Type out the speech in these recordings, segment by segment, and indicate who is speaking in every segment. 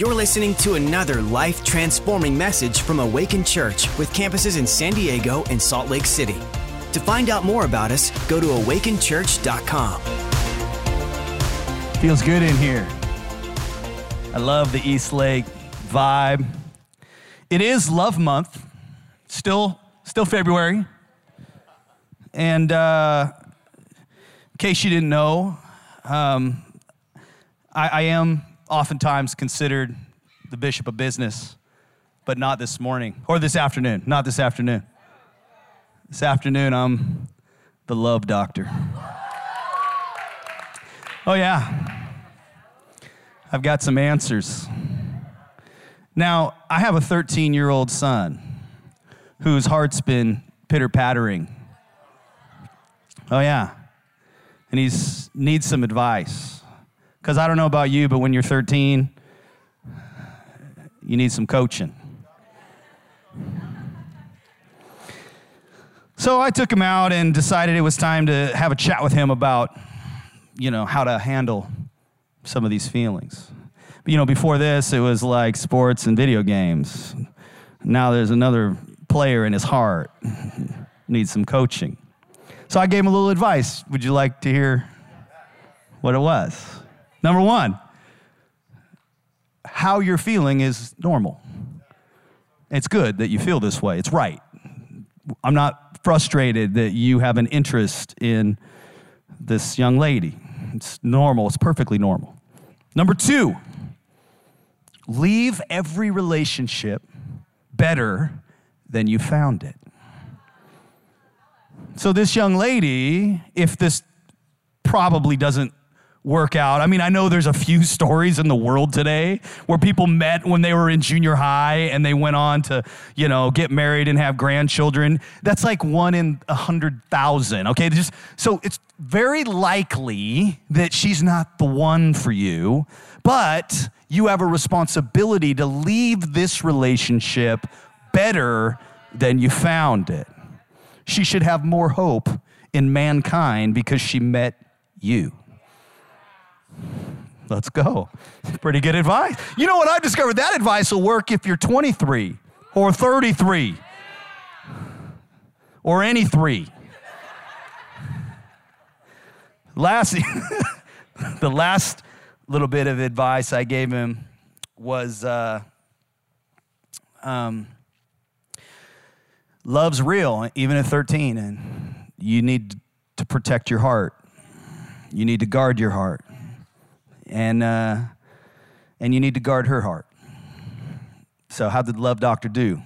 Speaker 1: You're listening to another life transforming message from Awaken Church with campuses in San Diego and Salt Lake City. To find out more about us, go to awakenchurch.com.
Speaker 2: Feels good in here. I love the Eastlake vibe. It is Love Month, still, still February. And uh, in case you didn't know, um, I, I am oftentimes considered the bishop of business, but not this morning or this afternoon. Not this afternoon. This afternoon, I'm the love doctor. Oh, yeah. I've got some answers. Now, I have a 13 year old son whose heart's been pitter pattering. Oh, yeah. And he needs some advice. Because I don't know about you, but when you're 13, you need some coaching. So I took him out and decided it was time to have a chat with him about, you know, how to handle some of these feelings. You know, before this, it was like sports and video games. Now there's another player in his heart needs some coaching. So I gave him a little advice. Would you like to hear what it was? Number one, how you're feeling is normal. It's good that you feel this way, it's right. I'm not frustrated that you have an interest in this young lady. It's normal, it's perfectly normal. Number two, leave every relationship better than you found it. So, this young lady, if this probably doesn't work out. I mean, I know there's a few stories in the world today where people met when they were in junior high and they went on to, you know, get married and have grandchildren. That's like one in a hundred thousand. Okay, just so it's very likely that she's not the one for you, but you have a responsibility to leave this relationship better than you found it. She should have more hope in mankind because she met you. Let's go. Pretty good advice. You know what I've discovered? That advice will work if you're 23 or 33 or any three. Last, the last little bit of advice I gave him was uh, um, love's real, even at 13, and you need to protect your heart. You need to guard your heart and, uh, and you need to guard her heart. So, how did the love doctor do?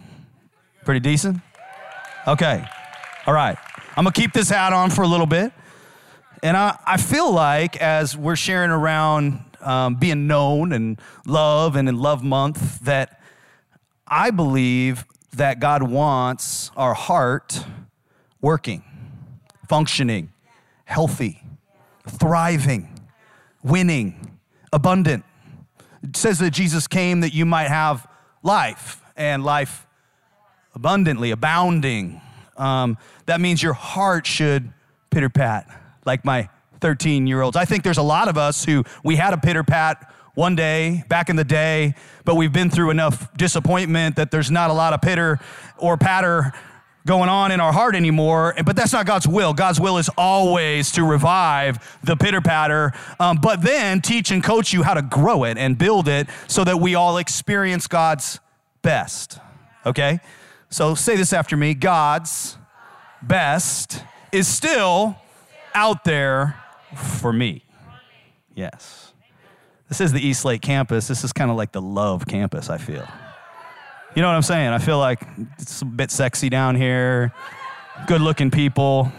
Speaker 2: Pretty decent? Okay. All right. I'm to keep this hat on for a little bit. And I, I feel like as we're sharing around um, being known and love and in Love Month, that I believe that God wants our heart working, functioning, healthy, thriving, winning abundant. It says that Jesus came that you might have life and life abundantly, abounding. Um, that means your heart should pitter pat, like my 13 year olds. I think there's a lot of us who we had a pitter pat one day back in the day, but we've been through enough disappointment that there's not a lot of pitter or patter going on in our heart anymore. But that's not God's will. God's will is always to revive the pitter patter, um, but then teach and coach you how to grow it and build it so that we all experience God's best. Okay? So say this after me God's best is still out there for me. Yes. This is the Eastlake campus. This is kind of like the love campus, I feel. You know what I'm saying? I feel like it's a bit sexy down here, good looking people,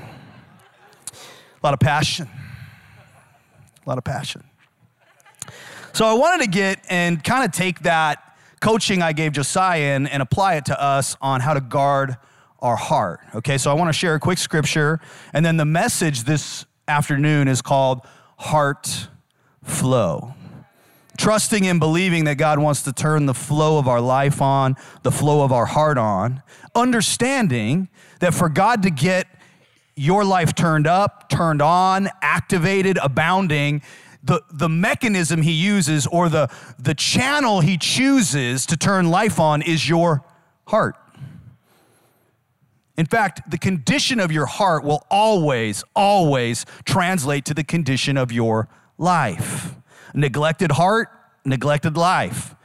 Speaker 2: a lot of passion. A lot of passion. So I wanted to get and kind of take that coaching I gave Josiah and, and apply it to us on how to guard our heart. Okay, so I want to share a quick scripture, and then the message this afternoon is called Heart Flow trusting and believing that God wants to turn the flow of our life on, the flow of our heart on, understanding that for God to get your life turned up, turned on, activated, abounding, the, the mechanism he uses or the, the channel he chooses to turn life on is your heart. In fact, the condition of your heart will always, always translate to the condition of your life. Neglected heart, neglected life.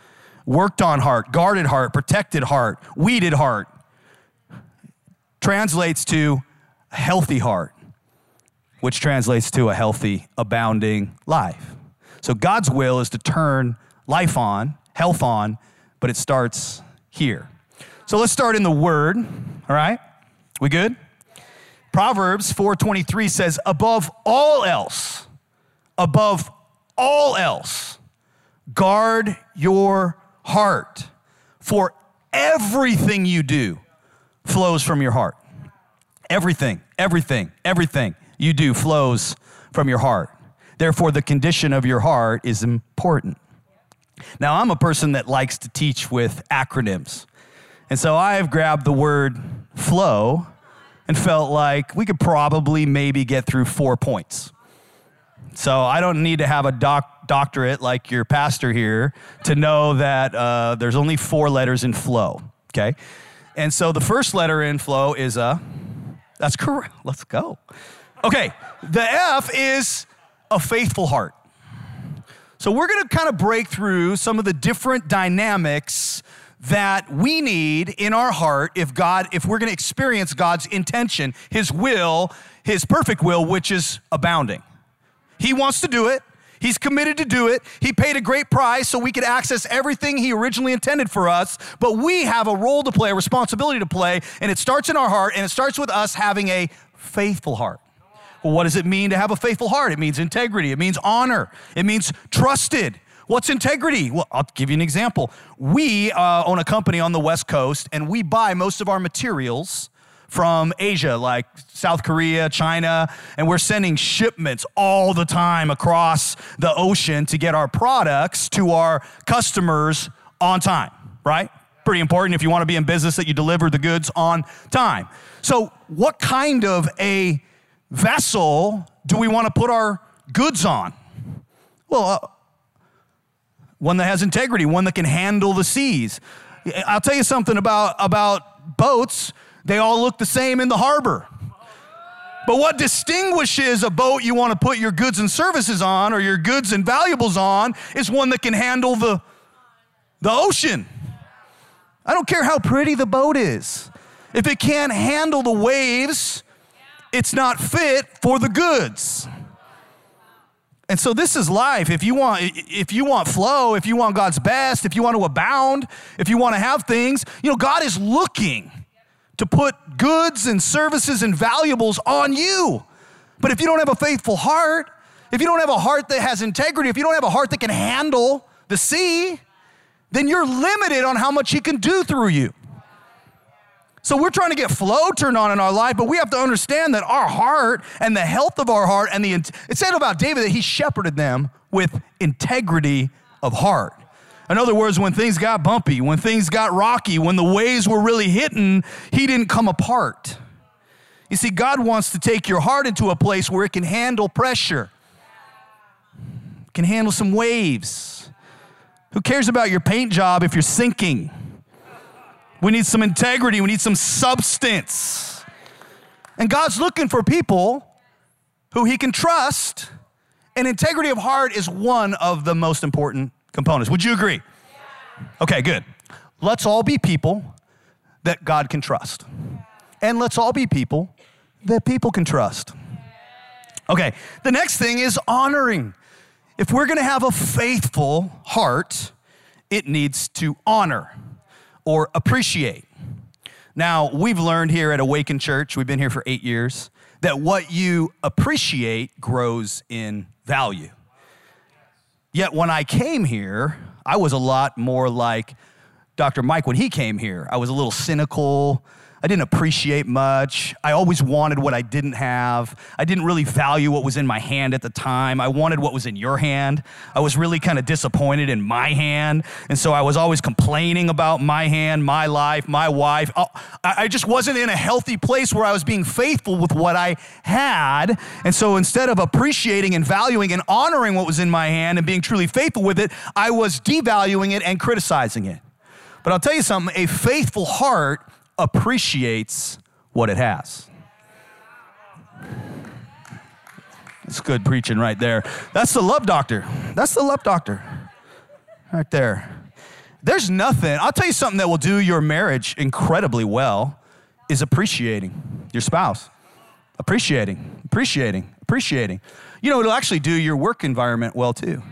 Speaker 2: Worked on heart, guarded heart, protected heart, weeded heart translates to a healthy heart which translates to a healthy, abounding life. So God's will is to turn life on, health on, but it starts here. So let's start in the word, all right? We good? Proverbs 4:23 says, "Above all else, above all else, guard your heart, for everything you do flows from your heart." Everything, everything, everything you do flows from your heart. Therefore, the condition of your heart is important. Now, I'm a person that likes to teach with acronyms. And so I have grabbed the word flow and felt like we could probably maybe get through four points. So I don't need to have a doc- doctorate like your pastor here to know that uh, there's only four letters in flow, okay? And so the first letter in flow is a, that's correct, let's go. Okay, the F is a faithful heart. So we're gonna kind of break through some of the different dynamics that we need in our heart if God, if we're gonna experience God's intention, His will, His perfect will, which is abounding. He wants to do it. He's committed to do it. He paid a great price so we could access everything He originally intended for us. But we have a role to play, a responsibility to play, and it starts in our heart, and it starts with us having a faithful heart. Well, what does it mean to have a faithful heart? It means integrity, it means honor, it means trusted. What's integrity? Well, I'll give you an example. We uh, own a company on the West Coast, and we buy most of our materials from Asia, like South Korea, China, and we're sending shipments all the time across the ocean to get our products to our customers on time, right? Pretty important if you want to be in business that you deliver the goods on time. So, what kind of a vessel do we want to put our goods on? Well, uh, one that has integrity, one that can handle the seas. I'll tell you something about, about boats. They all look the same in the harbor. But what distinguishes a boat you want to put your goods and services on or your goods and valuables on is one that can handle the, the ocean. I don't care how pretty the boat is. If it can't handle the waves, it's not fit for the goods. And so this is life. If you want if you want flow, if you want God's best, if you want to abound, if you want to have things, you know, God is looking to put goods and services and valuables on you. But if you don't have a faithful heart, if you don't have a heart that has integrity, if you don't have a heart that can handle the sea, then you're limited on how much he can do through you. So we're trying to get flow turned on in our life, but we have to understand that our heart and the health of our heart and the it said about David that he shepherded them with integrity of heart. In other words, when things got bumpy, when things got rocky, when the waves were really hitting, he didn't come apart. You see, God wants to take your heart into a place where it can handle pressure, can handle some waves. Who cares about your paint job if you're sinking? We need some integrity. We need some substance. And God's looking for people who He can trust, and integrity of heart is one of the most important components. Would you agree? Okay, good. Let's all be people that God can trust. And let's all be people that people can trust. Okay, the next thing is honoring. If we're gonna have a faithful heart, it needs to honor or appreciate. Now, we've learned here at Awaken Church, we've been here for eight years, that what you appreciate grows in value. Yet when I came here, I was a lot more like Dr. Mike when he came here. I was a little cynical. I didn't appreciate much. I always wanted what I didn't have. I didn't really value what was in my hand at the time. I wanted what was in your hand. I was really kind of disappointed in my hand. And so I was always complaining about my hand, my life, my wife. Oh, I just wasn't in a healthy place where I was being faithful with what I had. And so instead of appreciating and valuing and honoring what was in my hand and being truly faithful with it, I was devaluing it and criticizing it. But I'll tell you something a faithful heart appreciates what it has. That's good preaching right there. That's the love doctor. That's the love doctor right there. There's nothing, I'll tell you something that will do your marriage incredibly well is appreciating your spouse. Appreciating, appreciating, appreciating. You know, it'll actually do your work environment well too.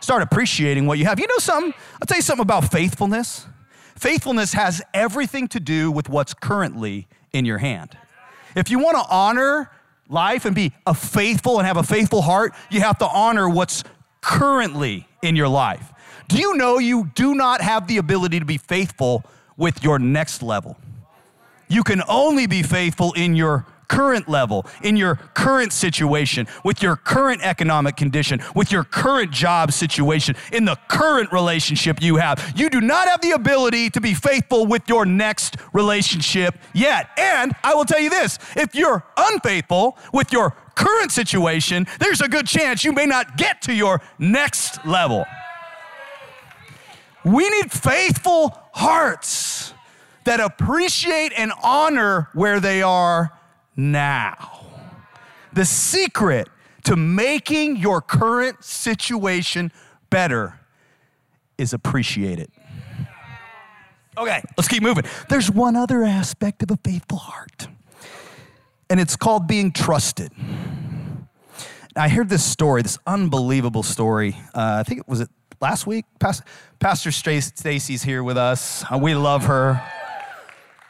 Speaker 2: Start appreciating what you have. You know something? I'll tell you something about faithfulness. Faithfulness has everything to do with what's currently in your hand. If you want to honor life and be a faithful and have a faithful heart, you have to honor what's currently in your life. Do you know you do not have the ability to be faithful with your next level? You can only be faithful in your current level, in your current situation, with your current economic condition, with your current job situation, in the current relationship you have. You do not have the ability to be faithful with your next relationship yet. And I will tell you this if you're unfaithful with your current situation, there's a good chance you may not get to your next level. We need faithful hearts that appreciate and honor where they are now. The secret to making your current situation better is appreciate it. Okay, let's keep moving. There's one other aspect of a faithful heart, and it's called being trusted. I heard this story, this unbelievable story. Uh, I think it was it last week. Pastor, Pastor Stacy's here with us. Uh, we love her.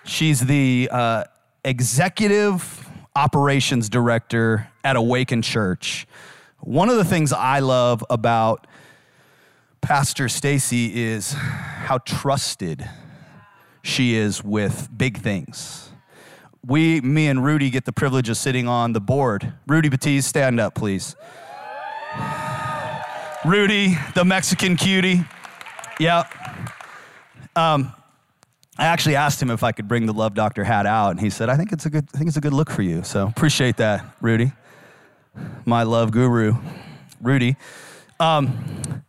Speaker 2: She's the uh, executive operations director at Awaken Church. One of the things I love about Pastor Stacy is how trusted she is with big things. We, me and Rudy, get the privilege of sitting on the board. Rudy Batiz, stand up, please. Rudy, the Mexican cutie. Yep. Um, I actually asked him if I could bring the Love Doctor hat out, and he said, "I think it's a good, I think it's a good look for you." So appreciate that, Rudy, my love guru, Rudy. Um,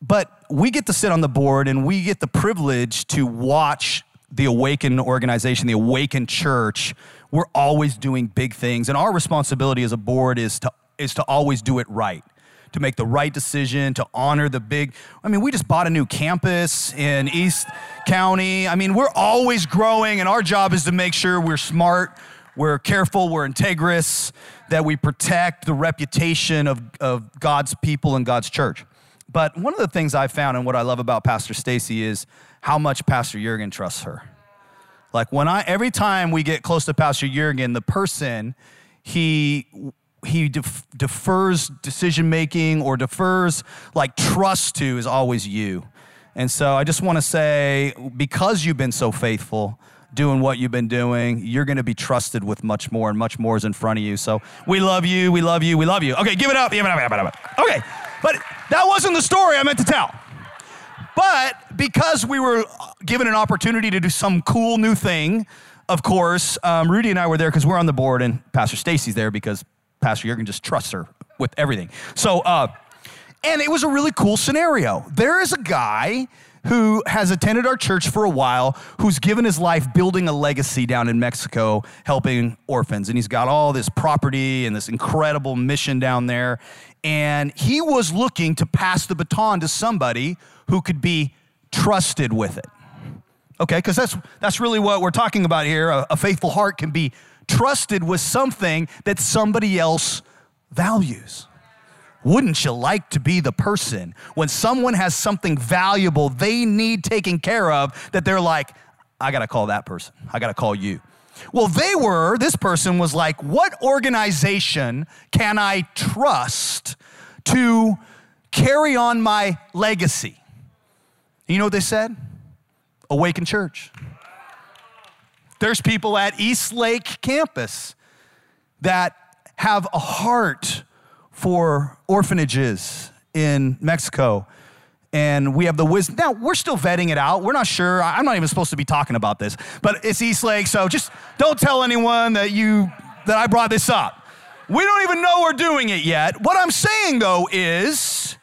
Speaker 2: but we get to sit on the board, and we get the privilege to watch the awakened organization, the awakened Church. We're always doing big things, and our responsibility as a board is to is to always do it right to make the right decision, to honor the big. I mean, we just bought a new campus in East County. I mean, we're always growing, and our job is to make sure we're smart, we're careful, we're integrous, that we protect the reputation of, of God's people and God's church. But one of the things I found and what I love about Pastor Stacy is how much Pastor Jurgen trusts her. Like when I every time we get close to Pastor Jurgen, the person he he def- defers decision making or defers like trust to is always you. And so I just want to say, because you've been so faithful, doing what you've been doing, you're going to be trusted with much more, and much more is in front of you. So we love you, we love you, we love you. Okay, give it up. Give it up, give it up. Okay, but that wasn't the story I meant to tell. But because we were given an opportunity to do some cool new thing, of course, um, Rudy and I were there because we're on the board, and Pastor Stacy's there because Pastor Jurgen just trusts her with everything. So, uh, and it was a really cool scenario. There is a guy who has attended our church for a while, who's given his life building a legacy down in Mexico, helping orphans. And he's got all this property and this incredible mission down there. And he was looking to pass the baton to somebody who could be trusted with it. Okay, because that's, that's really what we're talking about here. A, a faithful heart can be trusted with something that somebody else values. Wouldn't you like to be the person when someone has something valuable they need taken care of that they're like, I gotta call that person, I gotta call you? Well, they were, this person was like, what organization can I trust to carry on my legacy? You know what they said? Awaken Church. There's people at Eastlake campus that have a heart for orphanages in Mexico. And we have the wisdom. Now, we're still vetting it out. We're not sure. I'm not even supposed to be talking about this, but it's Eastlake, so just don't tell anyone that you that I brought this up. We don't even know we're doing it yet. What I'm saying though is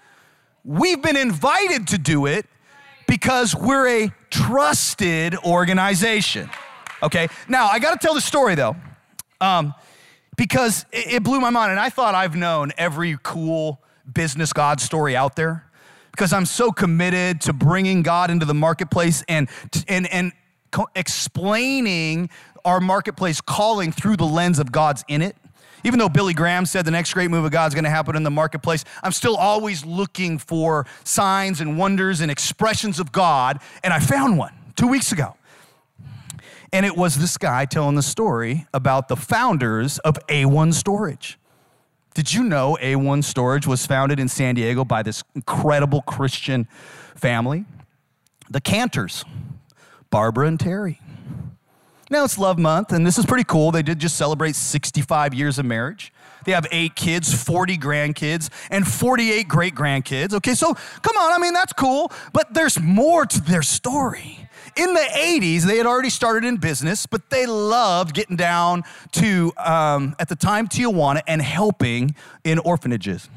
Speaker 2: we've been invited to do it because we're a trusted organization. Okay, now I gotta tell the story though, um, because it, it blew my mind, and I thought I've known every cool business God story out there because I'm so committed to bringing God into the marketplace and, and, and co- explaining our marketplace calling through the lens of God's in it. Even though Billy Graham said the next great move of God's gonna happen in the marketplace, I'm still always looking for signs and wonders and expressions of God, and I found one two weeks ago. And it was this guy telling the story about the founders of A1 Storage. Did you know A1 Storage was founded in San Diego by this incredible Christian family? The Casters, Barbara and Terry. Now it's Love Month, and this is pretty cool. They did just celebrate 65 years of marriage. They have eight kids, 40 grandkids, and 48 great grandkids. Okay, so come on, I mean, that's cool, but there's more to their story. In the 80s, they had already started in business, but they loved getting down to, um, at the time, Tijuana and helping in orphanages.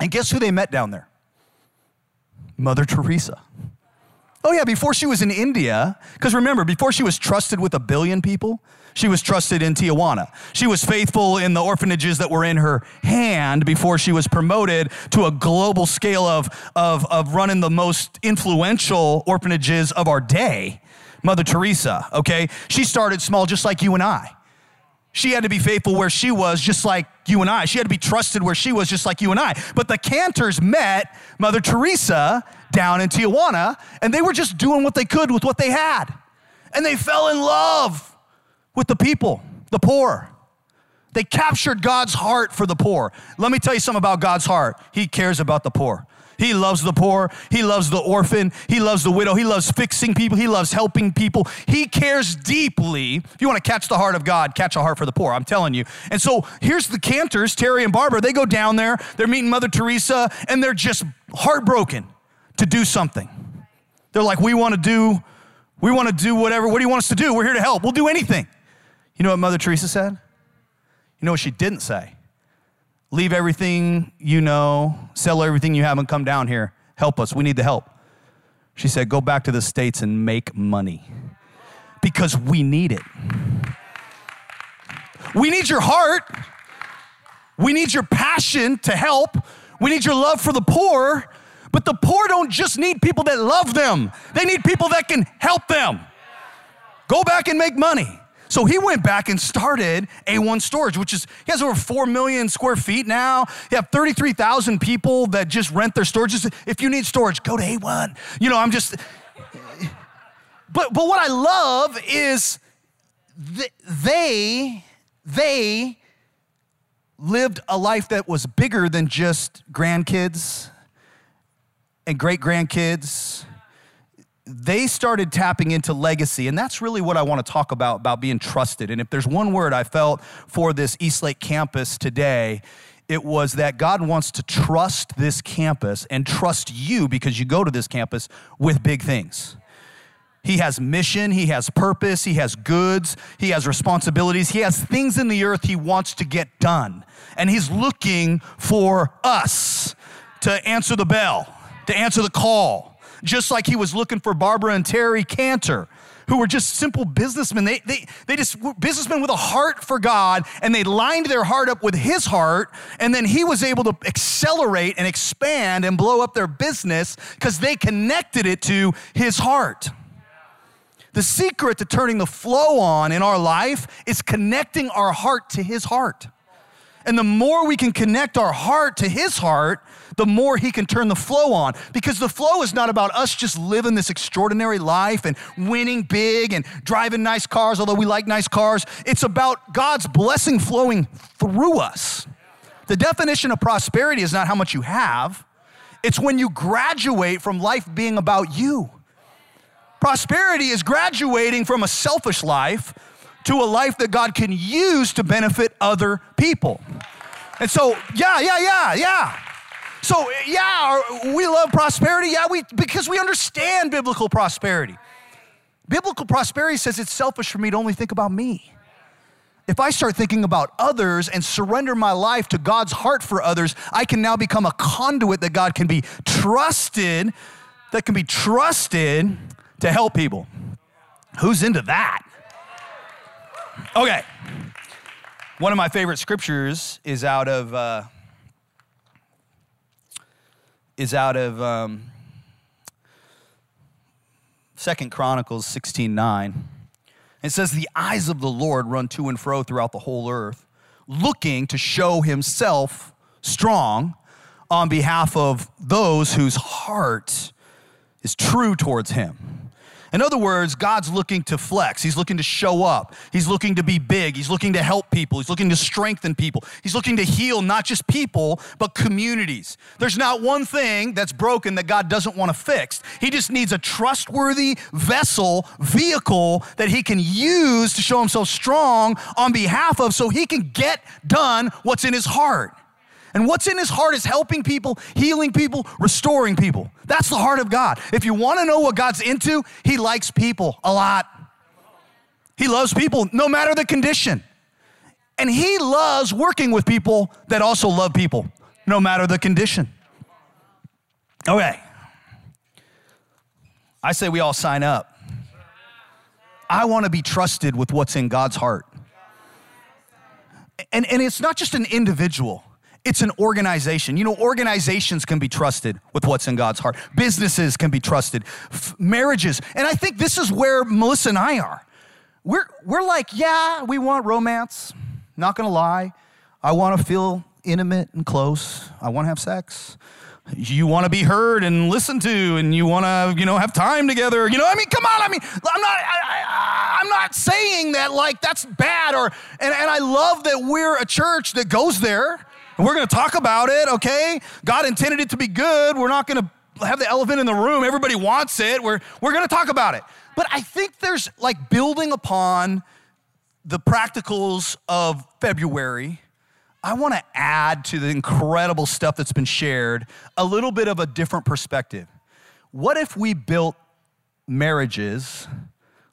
Speaker 2: And guess who they met down there? Mother Teresa. Oh, yeah, before she was in India, because remember, before she was trusted with a billion people, she was trusted in Tijuana. She was faithful in the orphanages that were in her hand before she was promoted to a global scale of, of, of running the most influential orphanages of our day. Mother Teresa, okay? She started small just like you and I. She had to be faithful where she was, just like you and I. She had to be trusted where she was, just like you and I. But the Casters met Mother Teresa down in Tijuana, and they were just doing what they could with what they had. And they fell in love with the people, the poor. They captured God's heart for the poor. Let me tell you something about God's heart. He cares about the poor. He loves the poor. He loves the orphan. He loves the widow. He loves fixing people. He loves helping people. He cares deeply. If you want to catch the heart of God, catch a heart for the poor. I'm telling you. And so here's the Casters, Terry and Barbara. They go down there. They're meeting Mother Teresa, and they're just heartbroken to do something. They're like, we want to do, we want to do whatever. What do you want us to do? We're here to help. We'll do anything. You know what Mother Teresa said? You know what she didn't say? Leave everything you know, sell everything you have, and come down here. Help us. We need the help. She said, Go back to the States and make money because we need it. We need your heart. We need your passion to help. We need your love for the poor. But the poor don't just need people that love them, they need people that can help them. Go back and make money. So he went back and started A1 Storage, which is, he has over 4 million square feet now. You have 33,000 people that just rent their storage. If you need storage, go to A1. You know, I'm just, but, but what I love is they, they lived a life that was bigger than just grandkids and great grandkids they started tapping into legacy and that's really what i want to talk about about being trusted and if there's one word i felt for this eastlake campus today it was that god wants to trust this campus and trust you because you go to this campus with big things he has mission, he has purpose, he has goods, he has responsibilities, he has things in the earth he wants to get done. And he's looking for us to answer the bell, to answer the call just like he was looking for Barbara and Terry Caster, who were just simple businessmen. They, they, they just businessmen with a heart for God, and they lined their heart up with his heart, and then he was able to accelerate and expand and blow up their business because they connected it to his heart. The secret to turning the flow on in our life is connecting our heart to his heart. And the more we can connect our heart to his heart, the more he can turn the flow on. Because the flow is not about us just living this extraordinary life and winning big and driving nice cars, although we like nice cars. It's about God's blessing flowing through us. The definition of prosperity is not how much you have, it's when you graduate from life being about you. Prosperity is graduating from a selfish life to a life that God can use to benefit other people. And so, yeah, yeah, yeah, yeah. So, yeah, we love prosperity. Yeah, we because we understand biblical prosperity. Biblical prosperity says it's selfish for me to only think about me. If I start thinking about others and surrender my life to God's heart for others, I can now become a conduit that God can be trusted, that can be trusted to help people. Who's into that? Okay. One of my favorite scriptures is out of uh, is out of um, Second Chronicles sixteen nine. It says, "The eyes of the Lord run to and fro throughout the whole earth, looking to show Himself strong on behalf of those whose heart is true towards Him." In other words, God's looking to flex. He's looking to show up. He's looking to be big. He's looking to help people. He's looking to strengthen people. He's looking to heal not just people, but communities. There's not one thing that's broken that God doesn't want to fix. He just needs a trustworthy vessel, vehicle that he can use to show himself strong on behalf of so he can get done what's in his heart. And what's in his heart is helping people, healing people, restoring people. That's the heart of God. If you want to know what God's into, he likes people a lot. He loves people no matter the condition. And he loves working with people that also love people no matter the condition. Okay. I say we all sign up. I want to be trusted with what's in God's heart. And, and it's not just an individual. It's an organization. You know, organizations can be trusted with what's in God's heart. Businesses can be trusted. F- marriages. And I think this is where Melissa and I are. We're, we're like, yeah, we want romance. Not gonna lie. I wanna feel intimate and close. I wanna have sex. You wanna be heard and listened to, and you wanna, you know, have time together. You know, I mean, come on. I mean, I'm not, I, am not saying that like that's bad or, and, and I love that we're a church that goes there and we're going to talk about it, okay? God intended it to be good. We're not going to have the elephant in the room. Everybody wants it. We're, we're going to talk about it. But I think there's like building upon the practicals of February. I want to add to the incredible stuff that's been shared a little bit of a different perspective. What if we built marriages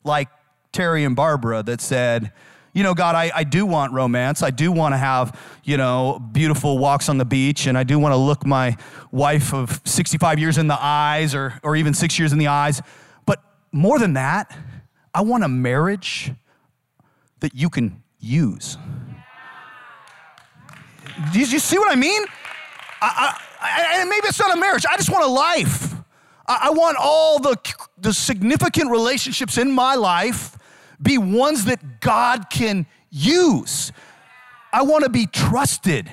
Speaker 2: like Terry and Barbara that said, you know, God, I, I do want romance. I do want to have, you know, beautiful walks on the beach. And I do want to look my wife of 65 years in the eyes or, or even six years in the eyes. But more than that, I want a marriage that you can use. Do you, see what I mean? I, I, I, maybe it's not a marriage. I just want a life. I, want all the, the significant relationships in my life be ones that God can use. I want to be trusted.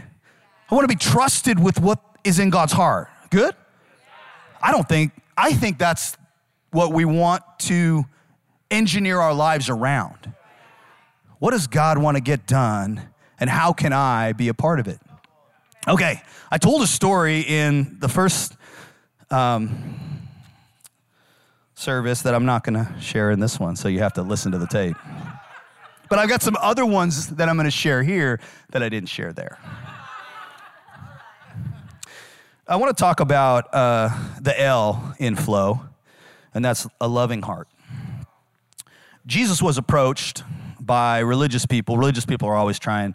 Speaker 2: I want to be trusted with what is in God's heart. Good? I don't think, I think that's what we want to engineer our lives around. What does God want to get done, and how can I be a part of it? Okay, I told a story in the first um, service that I'm not going to share in this one, so you have to listen to the tape. But I've got some other ones that I'm going to share here that I didn't share there. I want to talk about uh, the L in flow, and that's a loving heart. Jesus was approached by religious people. Religious people are always trying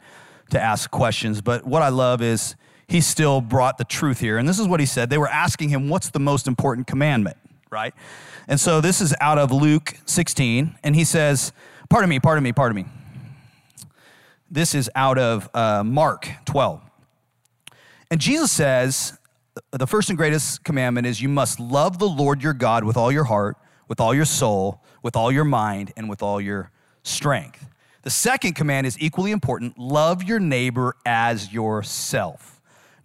Speaker 2: to ask questions, but what I love is he still brought the truth here. And this is what he said. They were asking him, What's the most important commandment, right? And so this is out of Luke 16, and he says, Pardon me, pardon me, pardon me. This is out of uh, Mark 12. And Jesus says, the first and greatest commandment is you must love the Lord your God with all your heart, with all your soul, with all your mind, and with all your strength. The second command is equally important love your neighbor as yourself.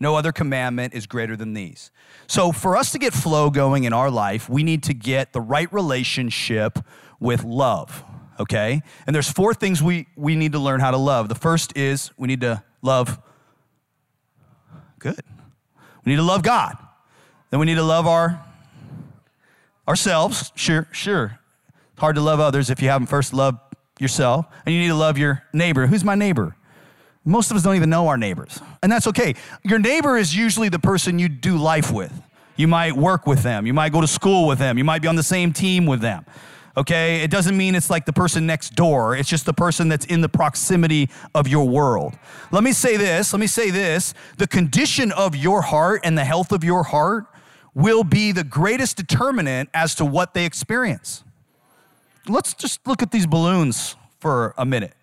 Speaker 2: No other commandment is greater than these. So, for us to get flow going in our life, we need to get the right relationship with love, okay? And there's four things we, we need to learn how to love. The first is we need to love good. We need to love God. Then we need to love our ourselves. Sure, sure. It's hard to love others if you haven't first loved yourself, and you need to love your neighbor. Who's my neighbor? Most of us don't even know our neighbors, and that's okay. Your neighbor is usually the person you do life with. You might work with them, you might go to school with them, you might be on the same team with them. Okay, it doesn't mean it's like the person next door. It's just the person that's in the proximity of your world. Let me say this, let me say this. The condition of your heart and the health of your heart will be the greatest determinant as to what they experience. Let's just look at these balloons for a minute.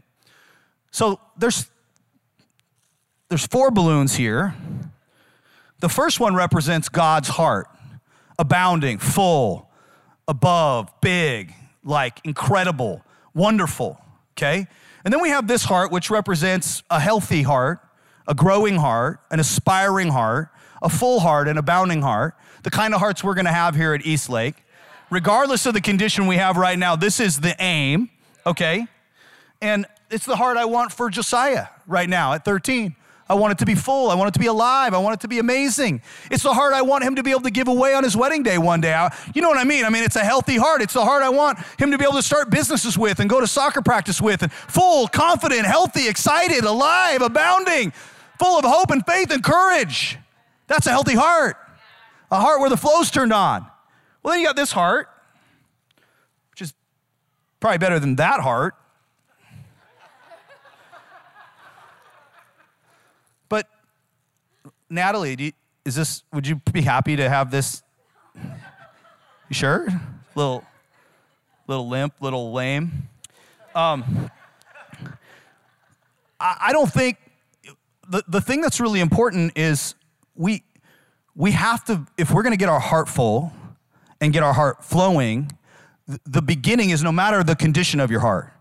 Speaker 2: So there's there's four balloons here. The first one represents God's heart, abounding, full, above, big, like incredible, wonderful, okay? And then we have this heart, which represents a healthy heart, a growing heart, an aspiring heart, a full heart, an abounding heart, the kind of hearts we're gonna have here at Eastlake regardless of the condition we have right now, this is the aim, okay? And it's the heart I want for Josiah right now at 13. I want it to be full. I want it to be alive. I want it to be amazing. It's the heart I want him to be able to give away on his wedding day one day. I, you know what I mean? I mean, it's a healthy heart. It's the heart I want him to be able to start businesses with and go to soccer practice with and full, confident, healthy, excited, alive, abounding, full of hope and faith and courage. That's a healthy heart. A heart where the flow's turned on. Well, then you got this heart, which is probably better than that heart. but Natalie, you, is this? Would you be happy to have this? You sure? Little, little limp, little lame. Um, I, I don't think the, the thing that's really important is we we have to if we're going to get our heart full and get our heart flowing, the beginning is no matter the condition of your heart.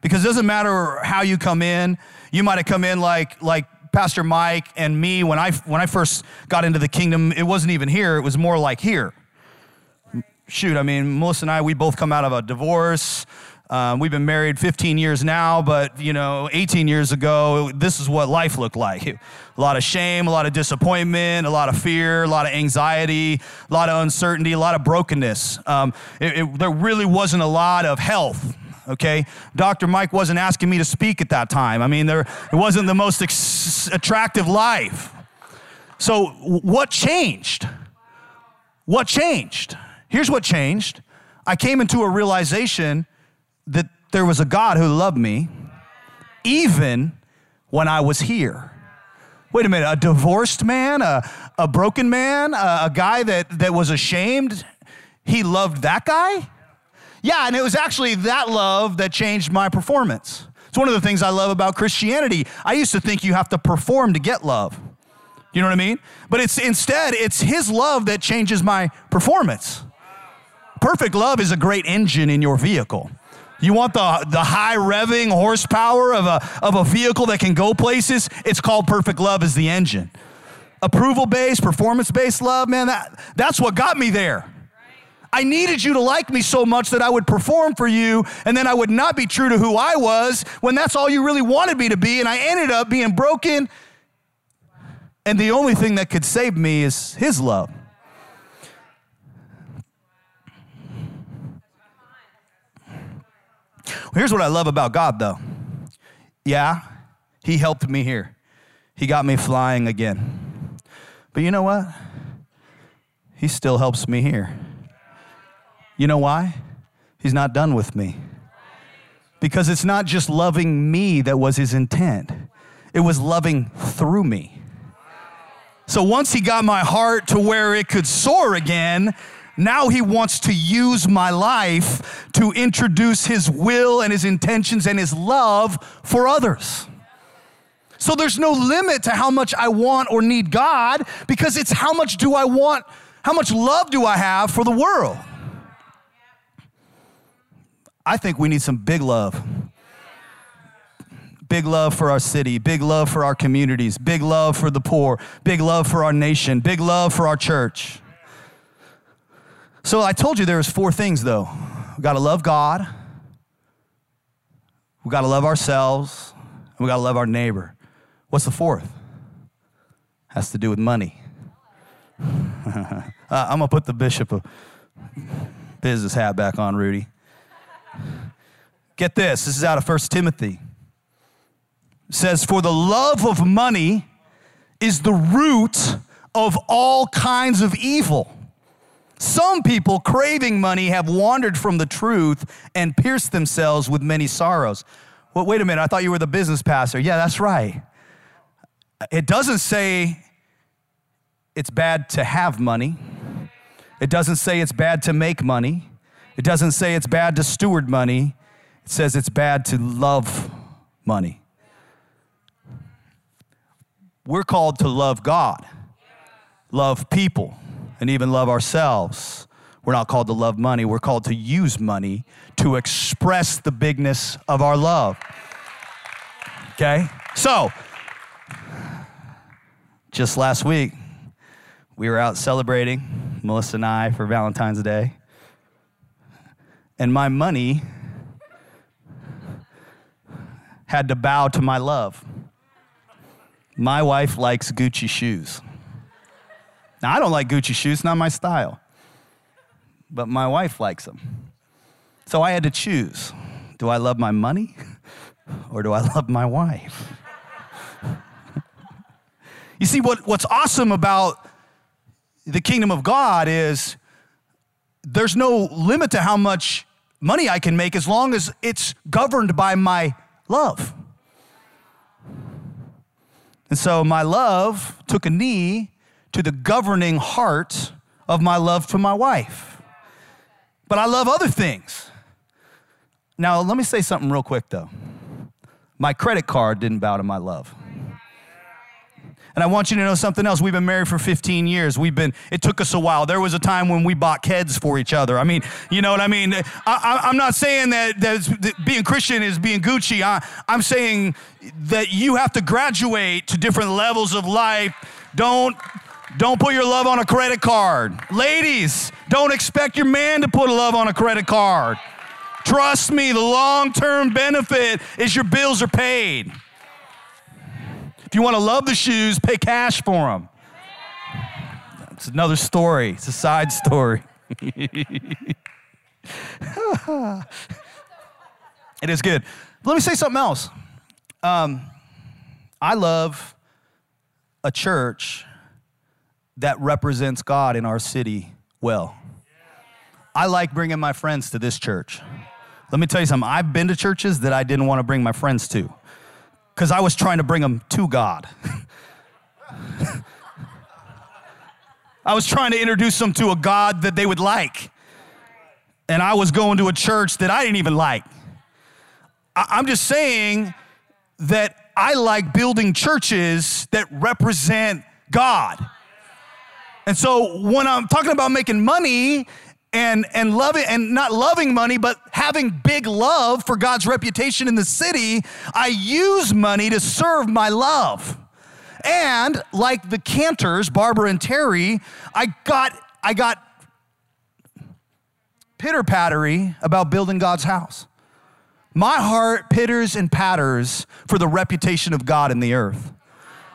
Speaker 2: Because it doesn't matter how you come in. You might have come in like, like Pastor Mike and me when I, when I first got into the kingdom, it wasn't even here, it was more like here. Shoot, I mean, Melissa and I, we both come out of a divorce. Um, we've been married 15 years now, but you know, 18 years ago, this is what life looked like. A lot of shame, a lot of disappointment, a lot of fear, a lot of anxiety, a lot of uncertainty, a lot of brokenness. Um, it, it, there really wasn't a lot of health. Okay, Dr. Mike wasn't asking me to speak at that time. I mean, there it wasn't the most ex- attractive life. So, what changed? What changed? Here's what changed. I came into a realization that there was a God who loved me even when I was here. Wait a minute, a divorced man, a, a broken man, a, a guy that, that was ashamed, he loved that guy? Yeah, and it was actually that love that changed my performance. It's one of the things I love about Christianity. I used to think you have to perform to get love. You know what I mean? But it's instead, it's his love that changes my performance. Perfect love is a great engine in your vehicle. You want the, the high revving horsepower of a, of a vehicle that can go places? It's called perfect love as the engine. Approval based, performance based love, man, that, that's what got me there. I needed you to like me so much that I would perform for you, and then I would not be true to who I was when that's all you really wanted me to be. And I ended up being broken. And the only thing that could save me is His love. Here's what I love about God, though. Yeah, He helped me here, He got me flying again. But you know what? He still helps me here. You know why? He's not done with me. Because it's not just loving me that was his intent, it was loving through me. So once he got my heart to where it could soar again, now he wants to use my life to introduce his will and his intentions and his love for others. So there's no limit to how much I want or need God because it's how much do I want, how much love do I have for the world? I think we need some big love. Big love for our city, big love for our communities, big love for the poor, big love for our nation, big love for our church. So I told you there was four things though. We got to love God. We got to love ourselves. And we got to love our neighbor. What's the fourth? Has to do with money. uh, I'm going to put the bishop of business hat back on, Rudy. Get this, this is out of 1 Timothy. It says, For the love of money is the root of all kinds of evil. Some people craving money have wandered from the truth and pierced themselves with many sorrows. Well, wait a minute, I thought you were the business pastor. Yeah, that's right. It doesn't say it's bad to have money, it doesn't say it's bad to make money, it doesn't say it's bad to steward money. It says it's bad to love money. We're called to love God, love people, and even love ourselves. We're not called to love money, we're called to use money to express the bigness of our love. Okay? So, just last week, we were out celebrating, Melissa and I, for Valentine's Day. And my money had to bow to my love. My wife likes Gucci shoes. Now, I don't like Gucci shoes, not my style. But my wife likes them. So I had to choose do I love my money or do I love my wife? you see, what, what's awesome about the kingdom of God is there's no limit to how much money I can make as long as it's governed by my love. And so my love took a knee to the governing heart of my love to my wife. But I love other things. Now, let me say something real quick though. My credit card didn't bow to my love. And I want you to know something else. We've been married for 15 years. We've been, it took us a while. There was a time when we bought kids for each other. I mean, you know what I mean? I, am not saying that, that being Christian is being Gucci. I, I'm saying that you have to graduate to different levels of life. Don't, don't put your love on a credit card. Ladies, don't expect your man to put love on a credit card. Trust me, the long term benefit is your bills are paid. If you want to love the shoes, pay cash for them. It's another story, it's a side story. it is good. Let me say something else. Um, I love a church that represents God in our city well. I like bringing my friends to this church. Let me tell you something. I've been to churches that I didn't want to bring my friends to because I was trying to bring them to God. I was trying to introduce them to a God that they would like. And I was going to a church that I didn't even like. I- am just saying that I like building churches that represent God. And so when I'm talking about making money, and and loving and not loving money but having big love for God's reputation in the city, I use money to serve my love. And like the Casters, Barbara and Terry, I got I got pitter pattery about building God's house. My heart pitters and patters for the reputation of God in the earth.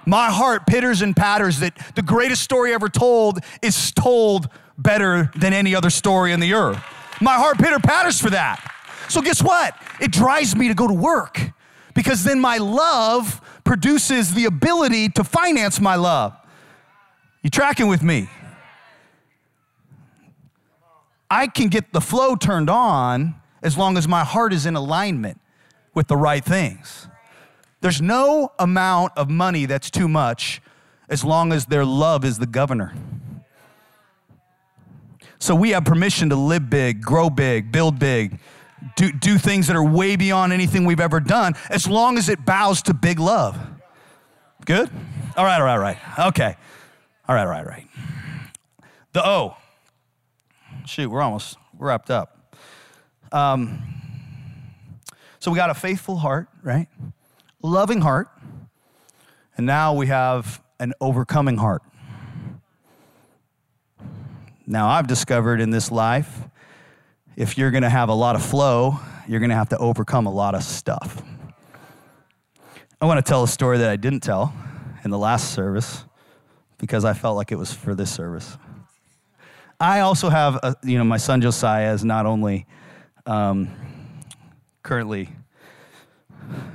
Speaker 2: My heart pitters and patters that the greatest story ever told is told better than any other story in the earth. My heart pitter patters for that. So, guess what? It drives me to go to work because then my love produces the ability to finance my love. You tracking with me? I can get the flow turned on as long as my heart is in alignment with the right things. There's no amount of money that's too much as long as their love is the governor. So we have permission to live big, grow big, build big, do, do things that are way beyond anything we've ever done, as long as it bows to big love. Good? All right, all right, all right. Okay. All right, all right, all right. The O. Shoot, we're almost wrapped up. Um, so we got a faithful heart, right? Loving heart. And now we have an overcoming heart. Now, I've discovered in this life, if you're going to have a lot of flow, you're going to have to overcome a lot of stuff. I want to tell a story that I didn't tell in the last service because I felt like it was for this service. I also have, a, you know, my son Josiah is not only um, currently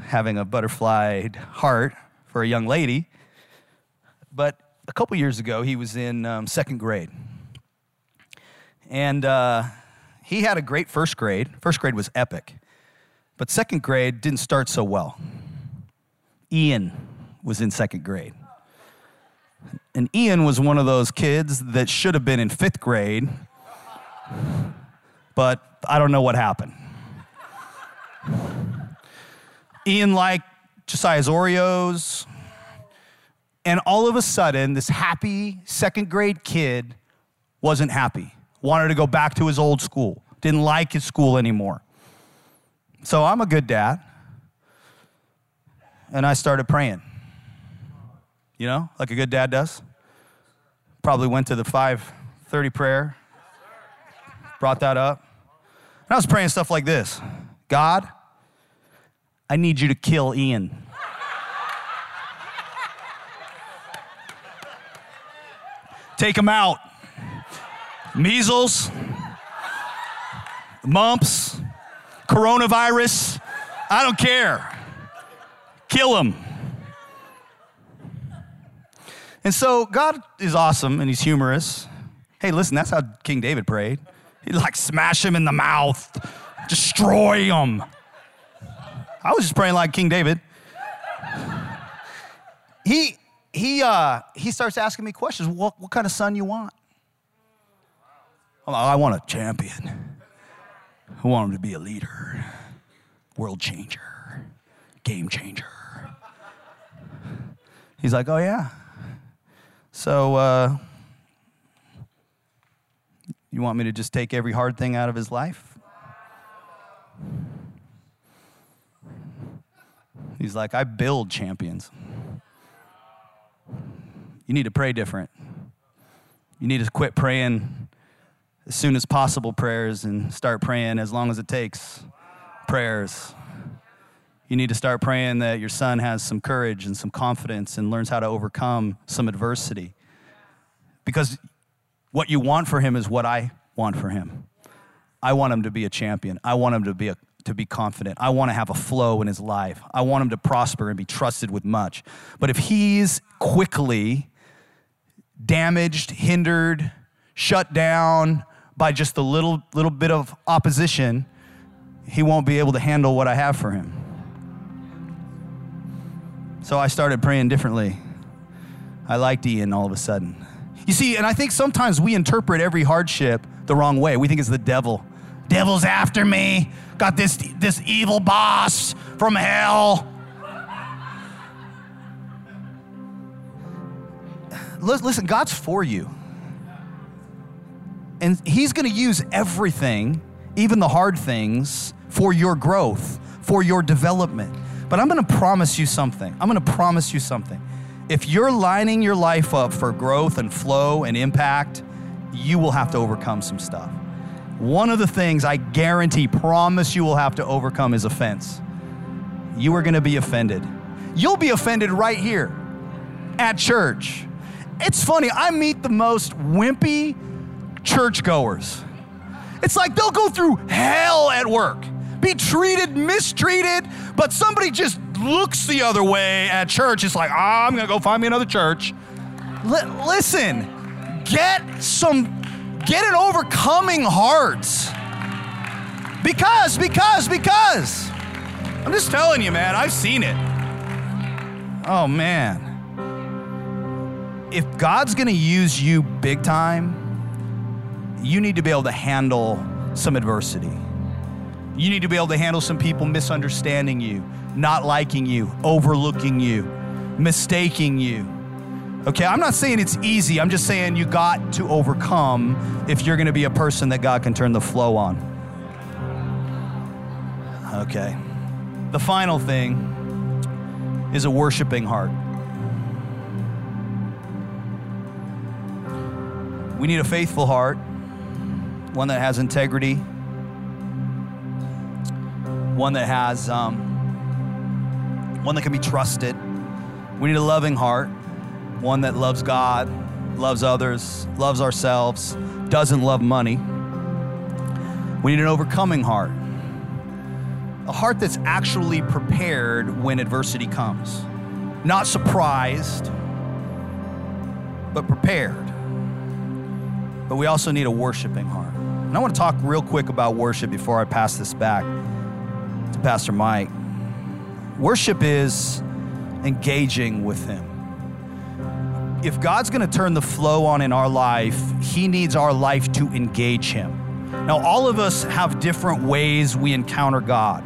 Speaker 2: having a butterflied heart for a young lady. But a couple years ago, he was in um, second grade. And uh, he had a great first grade. First grade was epic. But second grade didn't start so well. Ian was in second grade. And Ian was one of those kids that should have been in fifth grade, but I don't know what happened. Ian liked Josiah's Oreos, and all of a sudden, this happy second grade kid wasn't happy, wanted to go back to his old school, didn't like his school anymore. So I'm a good dad, and I started praying. You know, like a good dad does. Probably went to the 5:30 prayer, brought that up. And I was praying stuff like this God, I need you to kill Ian. Take him out. Measles, mumps, coronavirus, I don't care. Kill him. And so God is awesome and he's humorous. Hey, listen, that's how King David prayed. He'd like smash him in the mouth, destroy him. I was just praying like King David. He he uh he starts asking me questions. What what kind of son you want? Like, I want a champion. I want him to be a leader, world changer, game changer. He's like, oh yeah. So, uh, you want me to just take every hard thing out of his life? He's like, I build champions. You need to pray different. You need to quit praying as soon as possible prayers and start praying as long as it takes prayers. You need to start praying that your son has some courage and some confidence and learns how to overcome some adversity. Because what you want for him is what I want for him. I want him to be a champion. I want him to be a, to be confident. I want to have a flow in his life. I want him to prosper and be trusted with much. But if he's quickly damaged, hindered, shut down by just a little little bit of opposition, he won't be able to handle what I have for him. So I started praying differently. I liked Ian all of a sudden. You see, and I think sometimes we interpret every hardship the wrong way. We think it's the devil. Devil's after me. Got this this evil boss from hell. Listen, God's for you. And he's going to use everything, even the hard things, for your growth, for your development. But I'm gonna promise you something. I'm gonna promise you something. If you're lining your life up for growth and flow and impact, you will have to overcome some stuff. One of the things I guarantee, promise you will have to overcome is offense. You are gonna be offended. You'll be offended right here at church. It's funny, I meet the most wimpy churchgoers. It's like they'll go through hell at work be treated, mistreated, but somebody just looks the other way at church. It's like, oh, I'm going to go find me another church. L- listen, get some, get an overcoming heart. Because, because, because. I'm just telling you, man, I've seen it. Oh, man. If God's going to use you big time, you need to be able to handle some adversity. You need to be able to handle some people misunderstanding you, not liking you, overlooking you, mistaking you. Okay, I'm not saying it's easy. I'm just saying you got to overcome if you're going to be a person that God can turn the flow on. Okay. The final thing is a worshiping heart. We need a faithful heart, one that has integrity, one that has, um, one that can be trusted. We need a loving heart, one that loves God, loves others, loves ourselves, doesn't love money. We need an overcoming heart, A heart that's actually prepared when adversity comes. Not surprised, but prepared. But we also need a worshiping heart. And I want to talk real quick about worship before I pass this back to Pastor Mike. Worship is engaging with Him. If God's going to turn the flow on in our life, He needs our life to engage Him. Now, all of us have different ways we encounter God.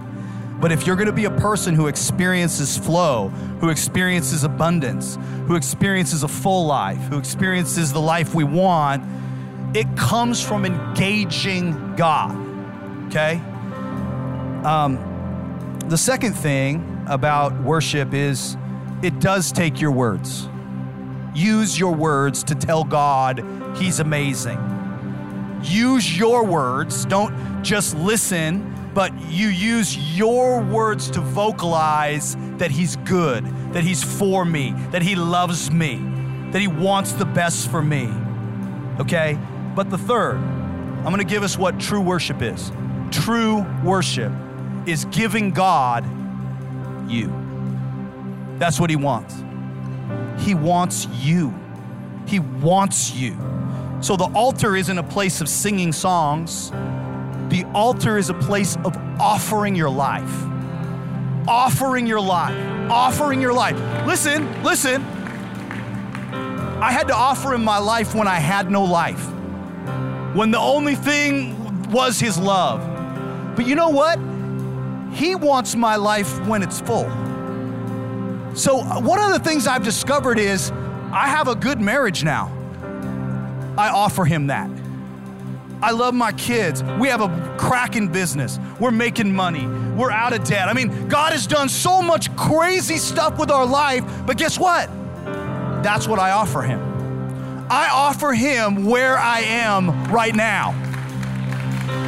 Speaker 2: But if you're going to be a person who experiences flow, who experiences abundance, who experiences a full life, who experiences the life we want, it comes from engaging God. Okay? Um, the second thing about worship is it does take your words. Use your words to tell God He's amazing. Use your words. Don't just listen but you use your words to vocalize that He's good, that He's for me, that He loves me, that He wants the best for me. Okay? But the third, I'm gonna give us what true worship is. True worship is giving God you. That's what He wants. He wants you. He wants you. So the altar isn't a place of singing songs. The altar is a place of offering your life. Offering your life. Offering your life. Listen, listen. I had to offer him my life when I had no life, when the only thing was his love. But you know what? He wants my life when it's full. So, uh, one of the things I've discovered is I have a good marriage now. I offer him that. I love my kids. We have a cracking business. We're making money. We're out of debt. I mean, God has done so much crazy stuff with our life, but guess what? That's what I offer Him. I offer Him where I am right now.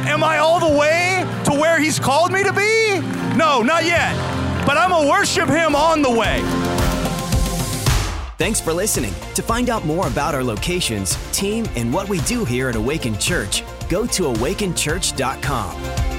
Speaker 2: Am I all the way to where He's called me to be? No, not yet. But I'm going to worship Him on the way.
Speaker 1: Thanks for listening. To find out more about our locations, team, and what we do here at Awaken Church, go to awakenchurch.com.